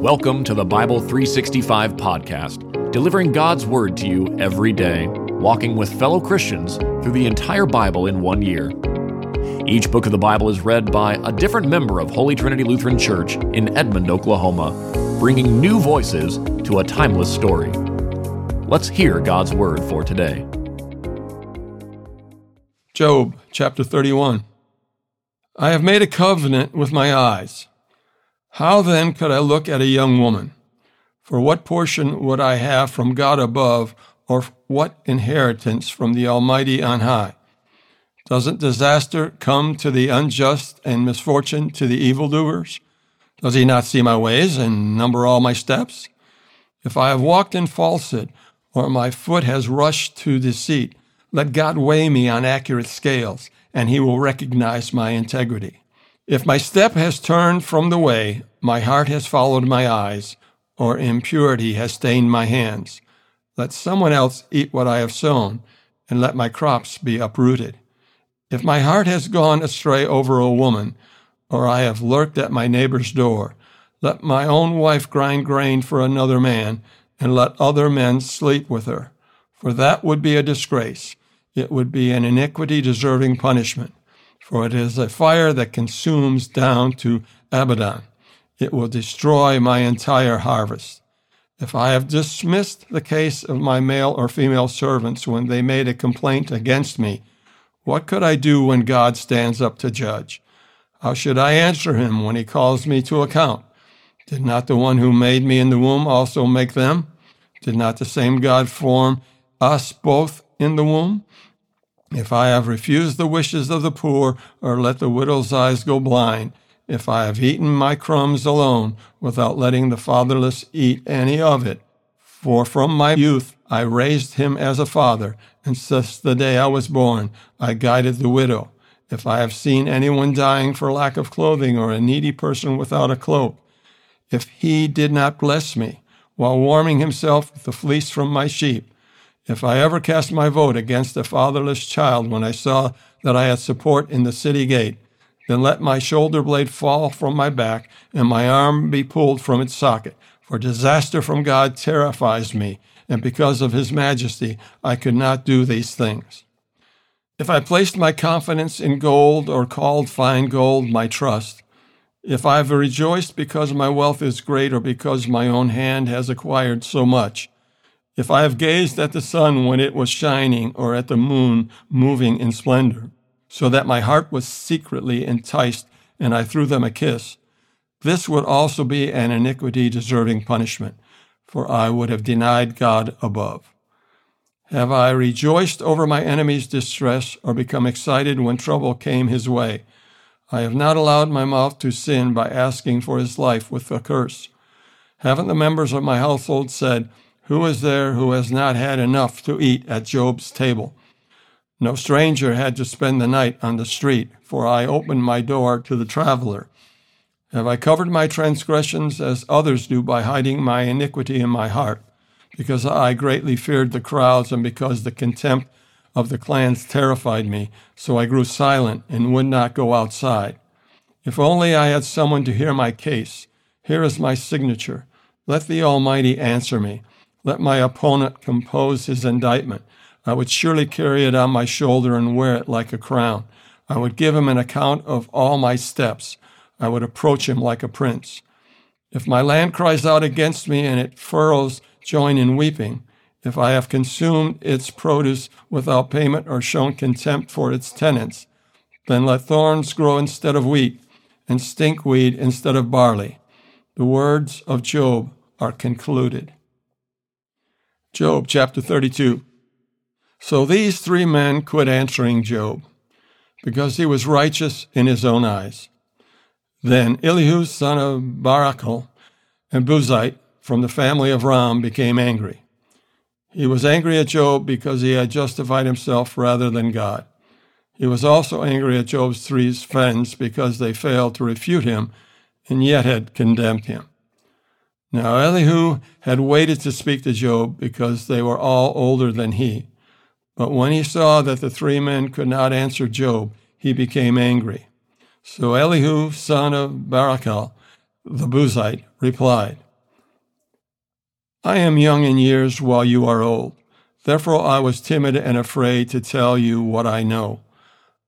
Welcome to the Bible 365 podcast, delivering God's Word to you every day, walking with fellow Christians through the entire Bible in one year. Each book of the Bible is read by a different member of Holy Trinity Lutheran Church in Edmond, Oklahoma, bringing new voices to a timeless story. Let's hear God's Word for today. Job chapter 31. I have made a covenant with my eyes. How then could I look at a young woman? For what portion would I have from God above, or what inheritance from the Almighty on high? Doesn't disaster come to the unjust and misfortune to the evildoers? Does he not see my ways and number all my steps? If I have walked in falsehood, or my foot has rushed to deceit, let God weigh me on accurate scales, and he will recognize my integrity. If my step has turned from the way, my heart has followed my eyes, or impurity has stained my hands, let someone else eat what I have sown, and let my crops be uprooted. If my heart has gone astray over a woman, or I have lurked at my neighbor's door, let my own wife grind grain for another man, and let other men sleep with her. For that would be a disgrace. It would be an iniquity deserving punishment for it is a fire that consumes down to Abaddon. It will destroy my entire harvest. If I have dismissed the case of my male or female servants when they made a complaint against me, what could I do when God stands up to judge? How should I answer him when he calls me to account? Did not the one who made me in the womb also make them? Did not the same God form us both in the womb? If I have refused the wishes of the poor, or let the widow's eyes go blind, if I have eaten my crumbs alone, without letting the fatherless eat any of it, for from my youth I raised him as a father, and since the day I was born I guided the widow. If I have seen anyone dying for lack of clothing, or a needy person without a cloak, if he did not bless me, while warming himself with the fleece from my sheep, if I ever cast my vote against a fatherless child when I saw that I had support in the city gate, then let my shoulder blade fall from my back and my arm be pulled from its socket. For disaster from God terrifies me, and because of his majesty I could not do these things. If I placed my confidence in gold or called fine gold my trust, if I have rejoiced because my wealth is great or because my own hand has acquired so much, if I have gazed at the sun when it was shining, or at the moon moving in splendor, so that my heart was secretly enticed and I threw them a kiss, this would also be an iniquity deserving punishment, for I would have denied God above. Have I rejoiced over my enemy's distress, or become excited when trouble came his way? I have not allowed my mouth to sin by asking for his life with a curse. Haven't the members of my household said, who is there who has not had enough to eat at Job's table? No stranger had to spend the night on the street, for I opened my door to the traveler. Have I covered my transgressions as others do by hiding my iniquity in my heart? Because I greatly feared the crowds and because the contempt of the clans terrified me, so I grew silent and would not go outside. If only I had someone to hear my case. Here is my signature. Let the Almighty answer me. Let my opponent compose his indictment. I would surely carry it on my shoulder and wear it like a crown. I would give him an account of all my steps. I would approach him like a prince. If my land cries out against me and its furrows join in weeping, if I have consumed its produce without payment or shown contempt for its tenants, then let thorns grow instead of wheat and stinkweed instead of barley. The words of Job are concluded. Job chapter 32. So these three men quit answering Job because he was righteous in his own eyes. Then Elihu, son of Barachel, and Buzite from the family of Ram became angry. He was angry at Job because he had justified himself rather than God. He was also angry at Job's three friends because they failed to refute him and yet had condemned him. Now Elihu had waited to speak to Job because they were all older than he. But when he saw that the three men could not answer Job, he became angry. So Elihu, son of Barachel, the Buzite, replied, I am young in years while you are old. Therefore I was timid and afraid to tell you what I know.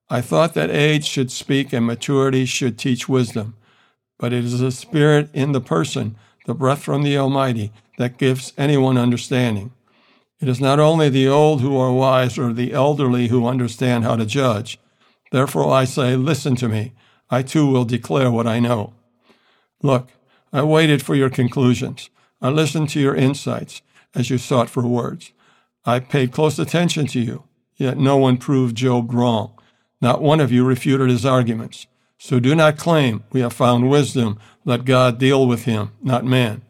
I thought that age should speak and maturity should teach wisdom. But it is the Spirit in the person, the breath from the Almighty, that gives anyone understanding. It is not only the old who are wise or the elderly who understand how to judge. Therefore I say, Listen to me. I too will declare what I know. Look, I waited for your conclusions. I listened to your insights as you sought for words. I paid close attention to you, yet no one proved Job wrong. Not one of you refuted his arguments. So do not claim we have found wisdom. Let God deal with him, not man.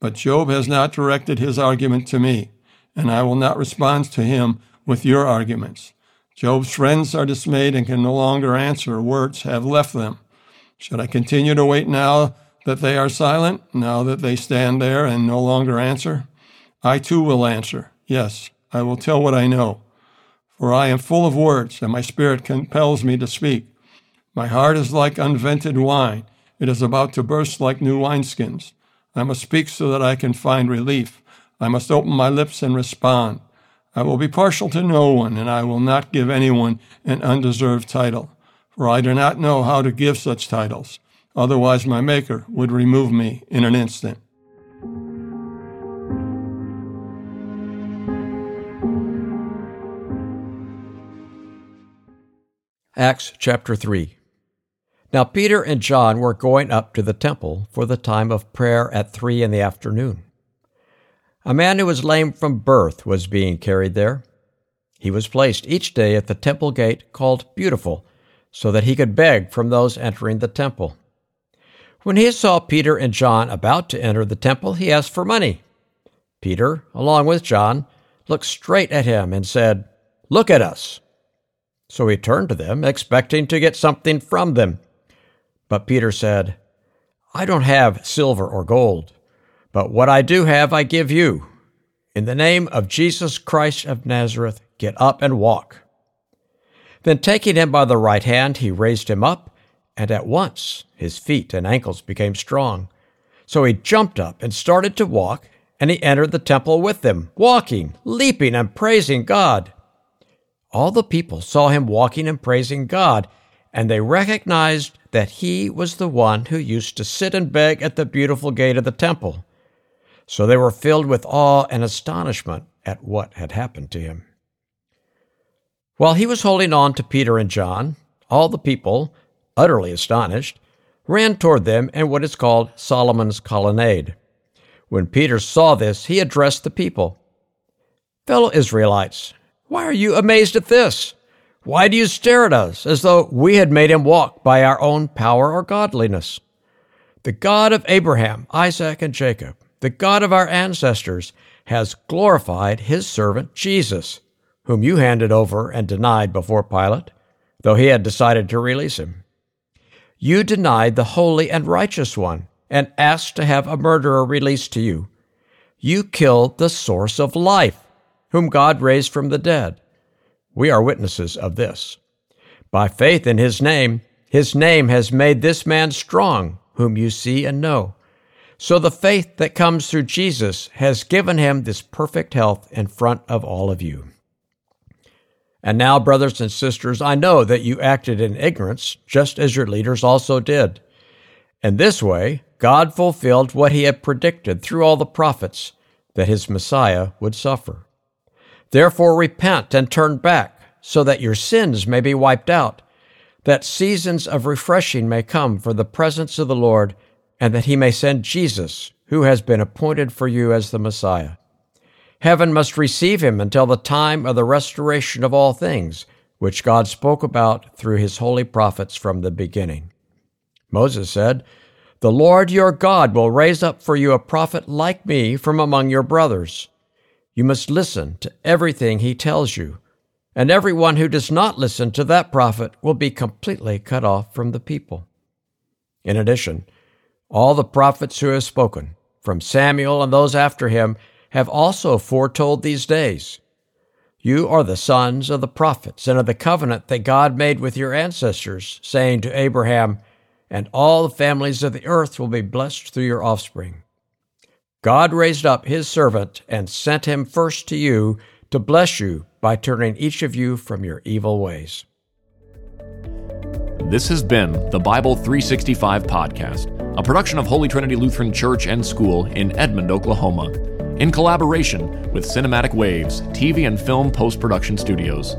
But Job has not directed his argument to me and I will not respond to him with your arguments. Job's friends are dismayed and can no longer answer. Words have left them. Should I continue to wait now that they are silent, now that they stand there and no longer answer? I too will answer. Yes, I will tell what I know. For I am full of words, and my spirit compels me to speak. My heart is like unvented wine. It is about to burst like new wineskins. I must speak so that I can find relief. I must open my lips and respond. I will be partial to no one, and I will not give anyone an undeserved title, for I do not know how to give such titles. Otherwise, my Maker would remove me in an instant. Acts chapter 3. Now Peter and John were going up to the temple for the time of prayer at three in the afternoon. A man who was lame from birth was being carried there. He was placed each day at the temple gate called Beautiful, so that he could beg from those entering the temple. When he saw Peter and John about to enter the temple, he asked for money. Peter, along with John, looked straight at him and said, Look at us. So he turned to them, expecting to get something from them. But Peter said, I don't have silver or gold but what I do have, I give you. In the name of Jesus Christ of Nazareth, get up and walk. Then taking him by the right hand, he raised him up, and at once his feet and ankles became strong. So he jumped up and started to walk, and he entered the temple with them, walking, leaping, and praising God. All the people saw him walking and praising God, and they recognized that he was the one who used to sit and beg at the beautiful gate of the temple. So they were filled with awe and astonishment at what had happened to him. While he was holding on to Peter and John, all the people, utterly astonished, ran toward them in what is called Solomon's colonnade. When Peter saw this, he addressed the people Fellow Israelites, why are you amazed at this? Why do you stare at us as though we had made him walk by our own power or godliness? The God of Abraham, Isaac, and Jacob, the God of our ancestors, has glorified his servant Jesus, whom you handed over and denied before Pilate, though he had decided to release him. You denied the holy and righteous one and asked to have a murderer released to you. You killed the source of life, whom God raised from the dead. We are witnesses of this. By faith in his name, his name has made this man strong, whom you see and know. So the faith that comes through Jesus has given him this perfect health in front of all of you. And now, brothers and sisters, I know that you acted in ignorance, just as your leaders also did. In this way, God fulfilled what he had predicted through all the prophets that his Messiah would suffer. Therefore, repent and turn back, so that your sins may be wiped out, that seasons of refreshing may come for the presence of the Lord and that he may send Jesus, who has been appointed for you as the Messiah. Heaven must receive him until the time of the restoration of all things, which God spoke about through his holy prophets from the beginning. Moses said, The Lord your God will raise up for you a prophet like me from among your brothers. You must listen to everything he tells you, and everyone who does not listen to that prophet will be completely cut off from the people. In addition, all the prophets who have spoken, from Samuel and those after him, have also foretold these days. You are the sons of the prophets and of the covenant that God made with your ancestors, saying to Abraham, And all the families of the earth will be blessed through your offspring. God raised up his servant and sent him first to you to bless you by turning each of you from your evil ways. This has been the Bible 365 podcast, a production of Holy Trinity Lutheran Church and School in Edmond, Oklahoma, in collaboration with Cinematic Waves TV and Film Post Production Studios.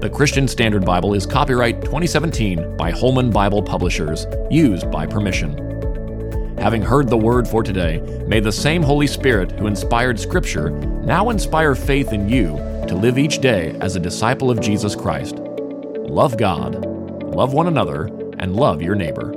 The Christian Standard Bible is copyright 2017 by Holman Bible Publishers, used by permission. Having heard the word for today, may the same Holy Spirit who inspired Scripture now inspire faith in you to live each day as a disciple of Jesus Christ. Love God, love one another, and love your neighbor.